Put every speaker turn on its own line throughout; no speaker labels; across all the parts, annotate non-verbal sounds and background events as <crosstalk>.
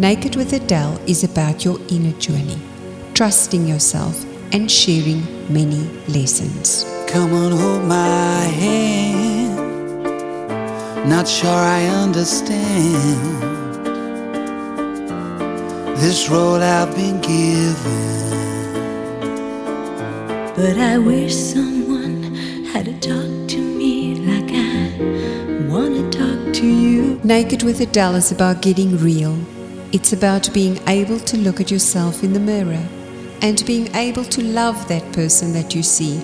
Naked with Adele is about your inner journey, trusting yourself and sharing many lessons.
Come on, hold my hand. Not sure I understand this role I've been given.
But I wish someone had to talk to me like I wanna talk to you.
Naked with Adele is about getting real. It's about being able to look at yourself in the mirror and being able to love that person that you see.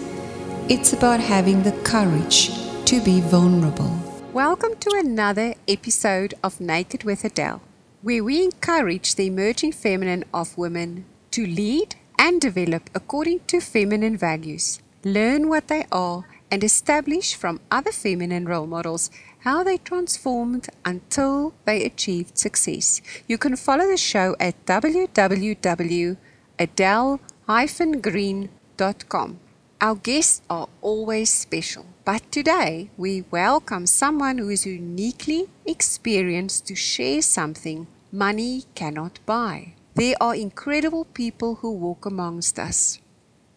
It's about having the courage to be vulnerable. Welcome to another episode of Naked with Adele, where we encourage the emerging feminine of women to lead and develop according to feminine values, learn what they are, and establish from other feminine role models how they transformed until they achieved success. You can follow the show at www.adele-green.com. Our guests are always special, but today we welcome someone who is uniquely experienced to share something money cannot buy. There are incredible people who walk amongst us.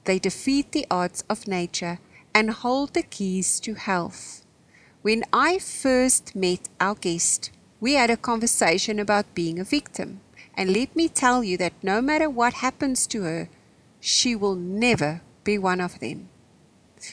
They defeat the odds of nature and hold the keys to health. When I first met our guest, we had a conversation about being a victim. And let me tell you that no matter what happens to her, she will never be one of them.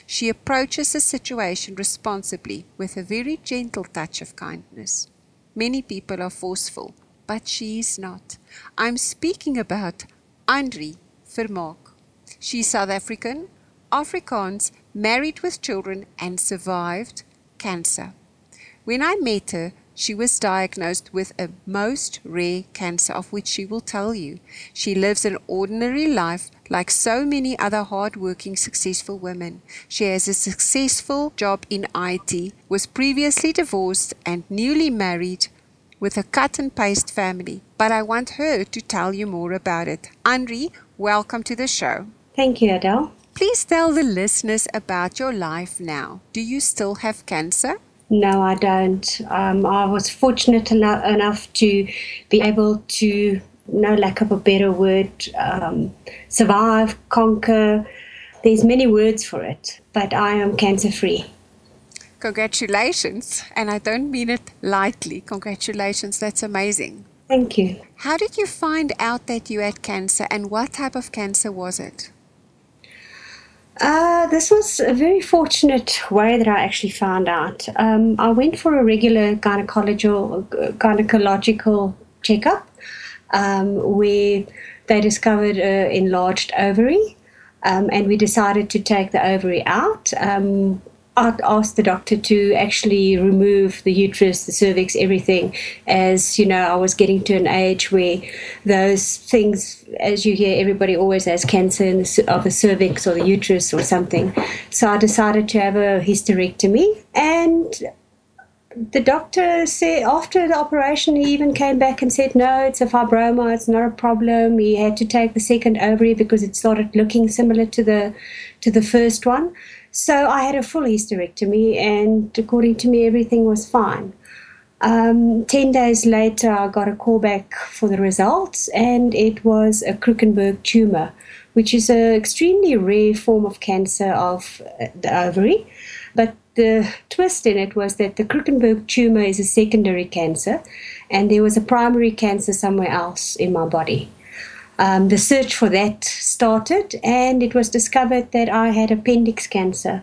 She approaches the situation responsibly with a very gentle touch of kindness. Many people are forceful, but she is not. I'm speaking about Andri Vermaak. She's South African, Afrikaans, married with children, and survived cancer. When I met her, she was diagnosed with a most rare cancer, of which she will tell you. She lives an ordinary life like so many other hardworking, successful women. She has a successful job in IT, was previously divorced, and newly married with a cut and paste family. But I want her to tell you more about it. Andri, welcome to the show.
Thank you, Adele.
Please tell the listeners about your life now. Do you still have cancer?
No, I don't. Um, I was fortunate eno- enough to be able to, no lack of a better word, um, survive, conquer. There's many words for it, but I am cancer free.
Congratulations. And I don't mean it lightly. Congratulations. That's amazing.
Thank you.
How did you find out that you had cancer and what type of cancer was it?
Uh, this was a very fortunate way that I actually found out. Um, I went for a regular gynecological, gynecological checkup um, where they discovered an enlarged ovary, um, and we decided to take the ovary out. Um, asked the doctor to actually remove the uterus, the cervix, everything, as you know, I was getting to an age where those things, as you hear, everybody always has cancer the, of the cervix or the uterus or something. So I decided to have a hysterectomy, and the doctor said after the operation, he even came back and said, No, it's a fibroma, it's not a problem. He had to take the second ovary because it started looking similar to the to the first one. So I had a full hysterectomy, and according to me, everything was fine. Um, 10 days later, I got a call back for the results, and it was a Krukenberg tumor, which is an extremely rare form of cancer of uh, the ovary. But the twist in it was that the Krukenberg tumor is a secondary cancer, and there was a primary cancer somewhere else in my body. Um, the search for that started, and it was discovered that I had appendix cancer,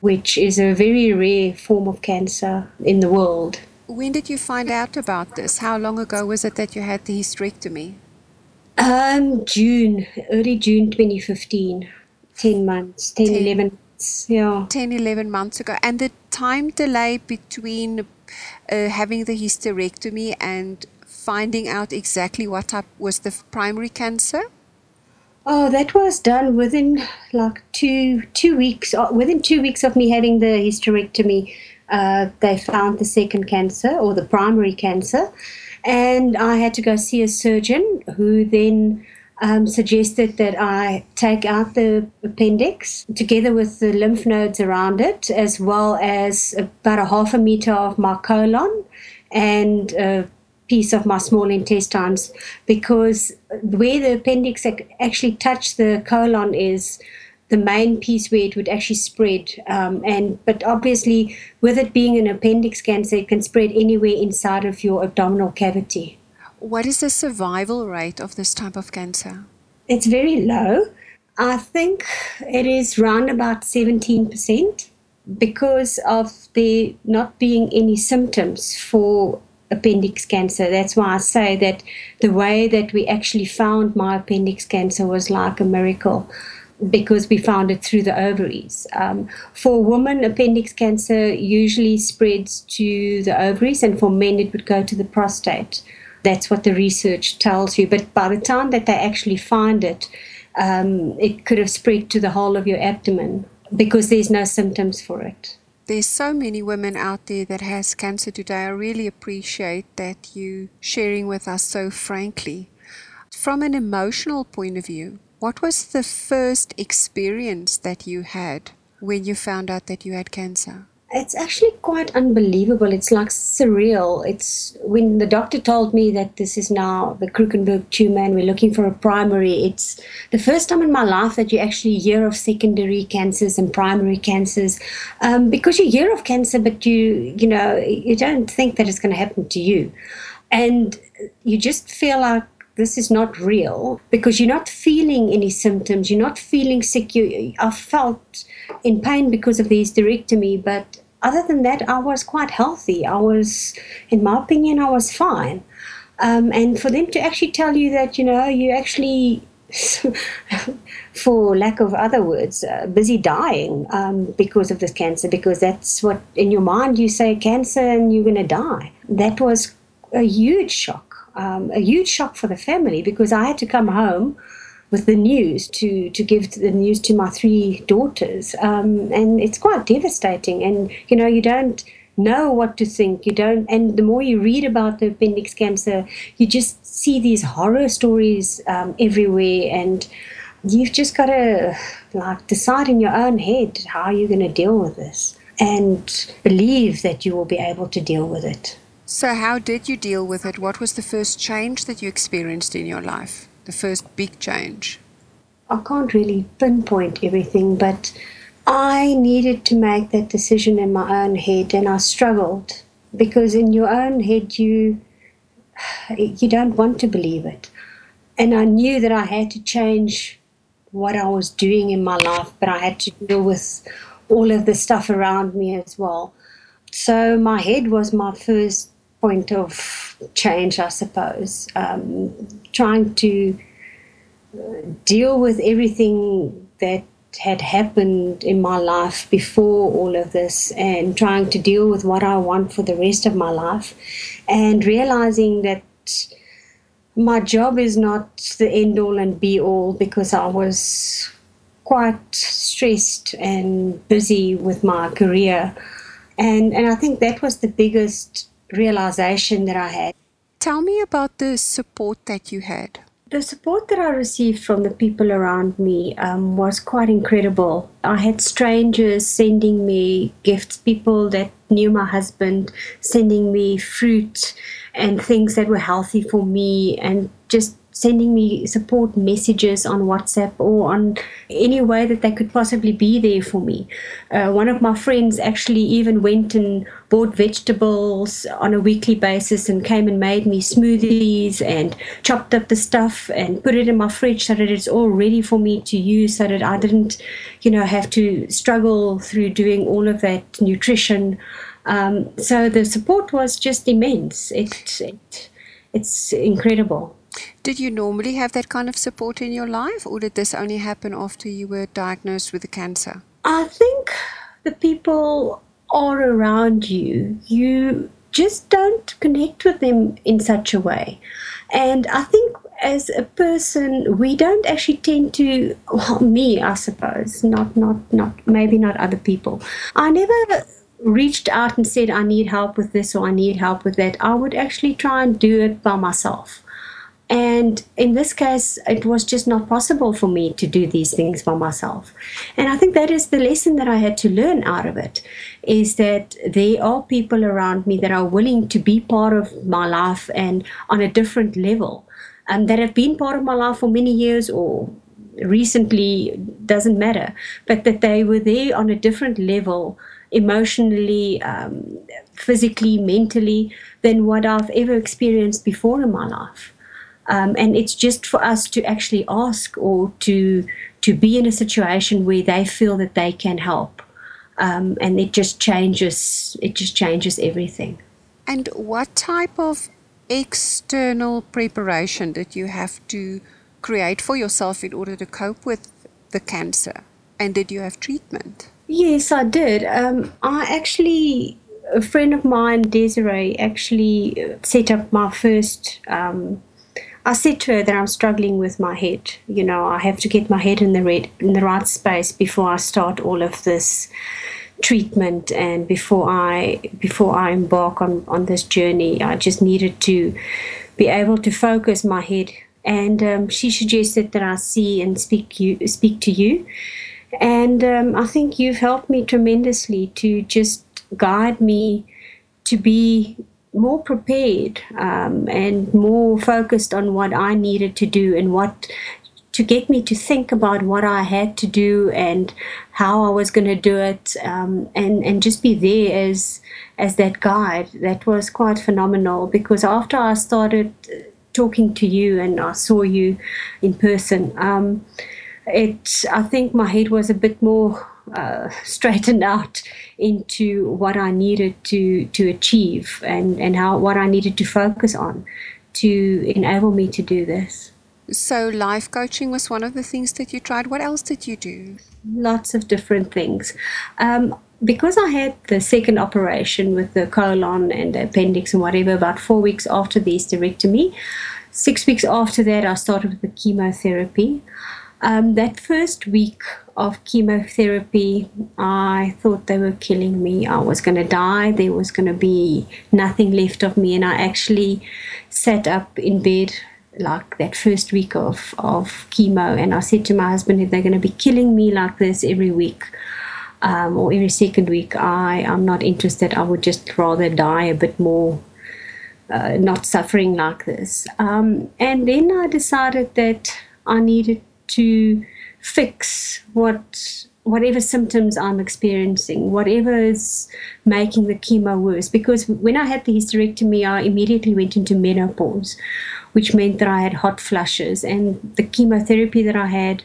which is a very rare form of cancer in the world.
When did you find out about this? How long ago was it that you had the hysterectomy?
Um, June, early June 2015. 10 months, 10,
10.
11 months. Yeah.
10, 11 months ago. And the time delay between uh, having the hysterectomy and finding out exactly what type was the primary cancer?
Oh, that was done within like two two weeks. uh, Within two weeks of me having the hysterectomy, uh, they found the second cancer or the primary cancer, and I had to go see a surgeon who then um, suggested that I take out the appendix together with the lymph nodes around it, as well as about a half a meter of my colon and a piece of my small intestines because where the appendix ac- actually touched the colon is the main piece where it would actually spread. Um, and but obviously, with it being an appendix cancer, it can spread anywhere inside of your abdominal cavity.
What is the survival rate of this type of cancer?
It's very low. I think it is round about 17% because of there not being any symptoms for appendix cancer. That's why I say that the way that we actually found my appendix cancer was like a miracle because we found it through the ovaries. Um, for women, appendix cancer usually spreads to the ovaries, and for men, it would go to the prostate. That's what the research tells you. But by the time that they actually find it, um, it could have spread to the whole of your abdomen because there's no symptoms for it.
There's so many women out there that has cancer today. I really appreciate that you sharing with us so frankly. From an emotional point of view, what was the first experience that you had when you found out that you had cancer?
It's actually quite unbelievable. It's like surreal. It's when the doctor told me that this is now the Krukenberg tumor and we're looking for a primary. It's the first time in my life that you actually hear of secondary cancers and primary cancers, um, because you hear of cancer, but you you know you don't think that it's going to happen to you, and you just feel like this is not real because you're not feeling any symptoms. You're not feeling sick. You, I felt in pain because of the hysterectomy, but other than that, I was quite healthy. I was, in my opinion, I was fine. Um, and for them to actually tell you that, you know, you actually, <laughs> for lack of other words, uh, busy dying um, because of this cancer, because that's what in your mind you say cancer and you're going to die. That was a huge shock um, a huge shock for the family because I had to come home with the news to to give the news to my three daughters, um, and it's quite devastating. And you know, you don't know what to think. You don't, and the more you read about the appendix cancer, you just see these horror stories um, everywhere, and you've just got to like decide in your own head how you're going to deal with this, and believe that you will be able to deal with it.
So, how did you deal with it? What was the first change that you experienced in your life? The first big change?
I can't really pinpoint everything, but I needed to make that decision in my own head, and I struggled because in your own head you you don't want to believe it, and I knew that I had to change what I was doing in my life, but I had to deal with all of the stuff around me as well. So my head was my first point of change, I suppose. Um, trying to deal with everything that had happened in my life before all of this and trying to deal with what I want for the rest of my life and realizing that my job is not the end all and be all because I was quite stressed and busy with my career. And, and I think that was the biggest realization that I had.
Tell me about the support that you had.
The support that I received from the people around me um, was quite incredible. I had strangers sending me gifts, people that knew my husband sending me fruit and things that were healthy for me, and just sending me support messages on WhatsApp or on any way that they could possibly be there for me. Uh, one of my friends actually even went and bought vegetables on a weekly basis and came and made me smoothies and chopped up the stuff and put it in my fridge so that it's all ready for me to use so that I didn't, you know, have to struggle through doing all of that nutrition. Um, so the support was just immense. It, it it's incredible.
Did you normally have that kind of support in your life, or did this only happen after you were diagnosed with the cancer?
I think the people are around you. You just don't connect with them in such a way. And I think as a person, we don't actually tend to, well, <laughs> me, I suppose, not, not, not, maybe not other people. I never reached out and said, I need help with this or I need help with that. I would actually try and do it by myself And in this case, it was just not possible for me to do these things by myself. And I think that is the lesson that I had to learn out of it is that there are people around me that are willing to be part of my life and on a different level. And that have been part of my life for many years or recently doesn't matter, but that they were there on a different level emotionally, um, physically, mentally than what I've ever experienced before in my life. Um, and it's just for us to actually ask or to to be in a situation where they feel that they can help, um, and it just changes. It just changes everything.
And what type of external preparation did you have to create for yourself in order to cope with the cancer? And did you have treatment?
Yes, I did. Um, I actually, a friend of mine, Desiree, actually set up my first. Um, I said to her that I'm struggling with my head. You know, I have to get my head in the red, in the right space before I start all of this treatment and before I before I embark on on this journey. I just needed to be able to focus my head. And um, she suggested that I see and speak you speak to you and um, I think you've helped me tremendously to just guide me to be more prepared um, and more focused on what I needed to do and what to get me to think about what I had to do and how I was going to do it um, and and just be there as as that guide. That was quite phenomenal because after I started talking to you and I saw you in person um, it I think my head was a bit more uh, <laughs> straightened out into what I needed to to achieve and and how what I needed to focus on to enable me to do this.
So life coaching was one of the things that you tried. What else did you do?
Lots of different things. Um, because I had the second operation with the colon and the appendix and whatever about four weeks after the hysterectomy, six weeks after that I started with the chemotherapy. Um, that first week of chemotherapy, I thought they were killing me. I was going to die. There was going to be nothing left of me. And I actually sat up in bed like that first week of, of chemo. And I said to my husband, if they're going to be killing me like this every week, um, or every second week, I am not interested. I would just rather die a bit more, uh, not suffering like this. Um, and then I decided that I needed to fix what whatever symptoms I'm experiencing, whatever is making the chemo worse. Because when I had the hysterectomy, I immediately went into menopause, which meant that I had hot flushes, and the chemotherapy that I had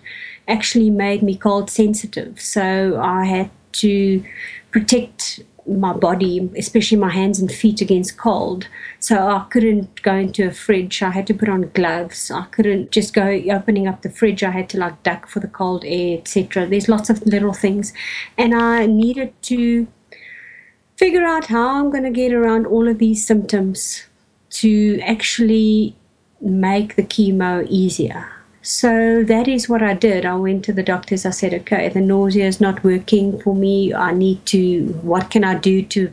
actually made me cold sensitive. So I had to protect my body, especially my hands and feet, against cold. So I couldn't go into a fridge. I had to put on gloves. I couldn't just go opening up the fridge. I had to like duck for the cold air, etc. There's lots of little things, and I needed to figure out how I'm going to get around all of these symptoms to actually make the chemo easier. So that is what I did. I went to the doctors. I said, okay, the nausea is not working for me. I need to, what can I do to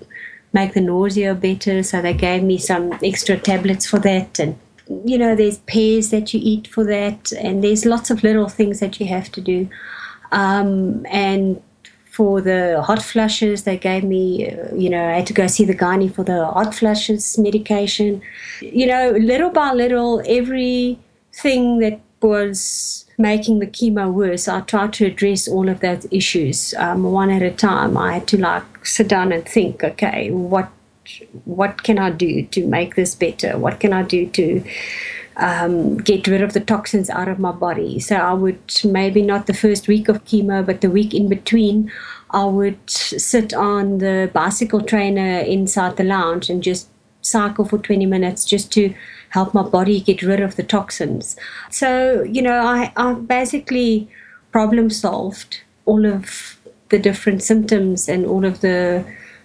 make the nausea better? So they gave me some extra tablets for that. And, you know, there's pears that you eat for that. And there's lots of little things that you have to do. Um, and for the hot flushes, they gave me, uh, you know, I had to go see the gynae for the hot flushes medication. You know, little by little, everything that was making the chemo worse, I tried to address all of those issues um, one at a time. I had to like sit down and think, okay, what what can I do to make this better? What can I do to um, get rid of the toxins out of my body? So I would maybe not the first week of chemo, but the week in between, I would sit on the bicycle trainer inside the lounge and just cycle for 20 minutes just to help my body get rid of the toxins. So, you know, I, I basically problem solved all of the different symptoms and all of the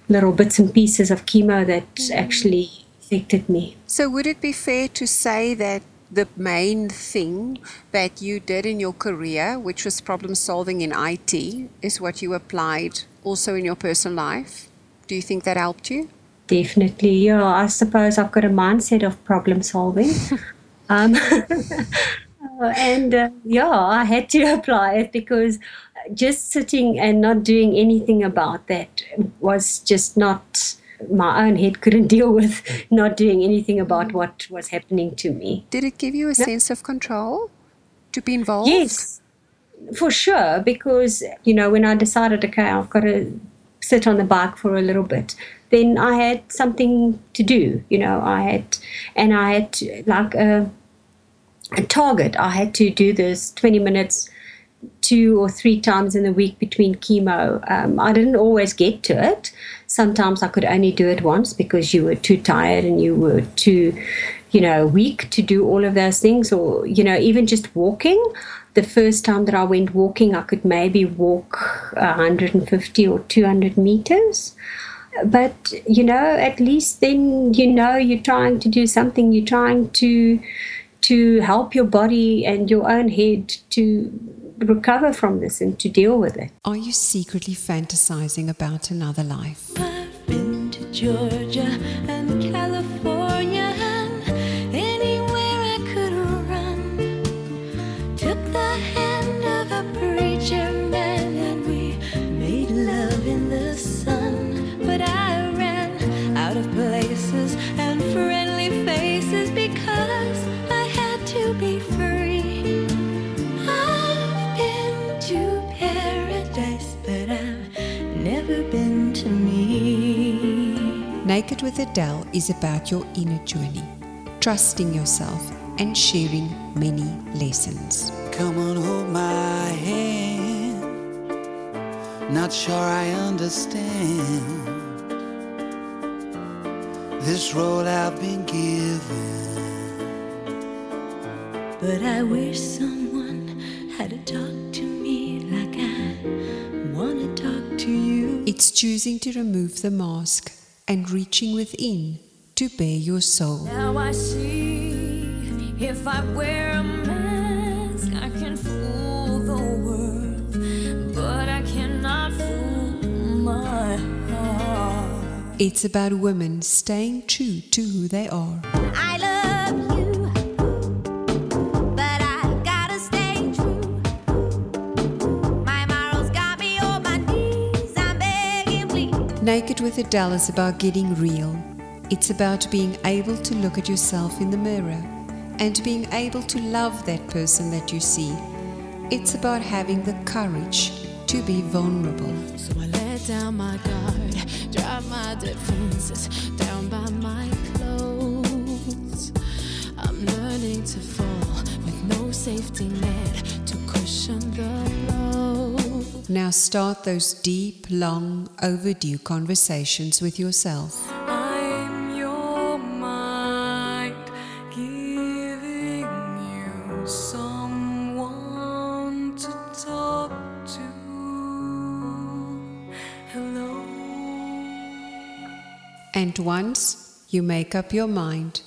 little bits and pieces of chemo that mm. actually affected me.
So, would it be fair to say that the main thing that you did in your career, which was problem solving in IT, is what you applied also in your personal life? Do you think that helped you?
Definitely, yeah. I suppose I've got a mindset of problem solving. <laughs> Um, <laughs> and uh, yeah, I had to <laughs> apply it because just sitting and not doing anything about that was just not my own head couldn't deal with not doing anything about what was happening to me.
Did it give you a sense of control to be involved?
Yes, for sure. Because, you know, when I decided, okay, I've got to sit on the bike for a little bit, then I had something to do. You know, I had, and I had to, like a, a target. I had to do this 20 minutes two or three times in the week between chemo. Um, I didn't always get to it. Sometimes I could only do it once because you were too tired and you were too, you know, weak to do all of those things, or, you know, even just walking. The first time that I went walking, I could maybe walk 150 or 200 meters. But, you know, at least then you know you're trying to do something, you're trying to to help your body and your own head to recover from this and to deal with it.
Are you secretly fantasizing about another life?
I've been to Georgia and California
Naked with Adele is about your inner journey, trusting yourself and sharing many lessons.
Come on, hold my hand. Not sure I understand this road I've been given.
But I wish someone had to talk to me like I wanna talk to you.
It's choosing to remove the mask and reaching within to bare your soul.
Now I see if I wear a mask, I can fool the world, but I cannot fool my heart.
It's about women staying true to who they are. Naked with Adele is about getting real. It's about being able to look at yourself in the mirror and being able to love that person that you see. It's about having the courage to be vulnerable.
So I let down my guard, drop my defenses down by my clothes. I'm learning to fall with no safety net to cushion the blow.
Now start those deep, long, overdue conversations with yourself.
Your mind, you to to.
And once you make up your mind,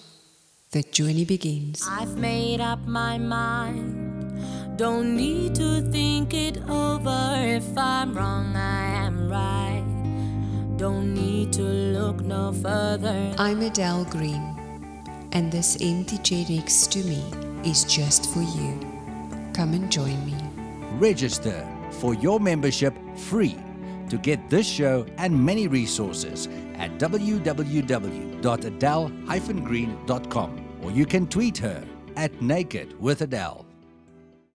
the journey begins.
I've made up my mind. Don't need to think it over. If I'm wrong, I am right. Don't need to look no further.
I'm Adele Green, and this empty chair next to me is just for you. Come and join me.
Register for your membership free to get this show and many resources at www.adele-green.com or you can tweet her at naked with Adele.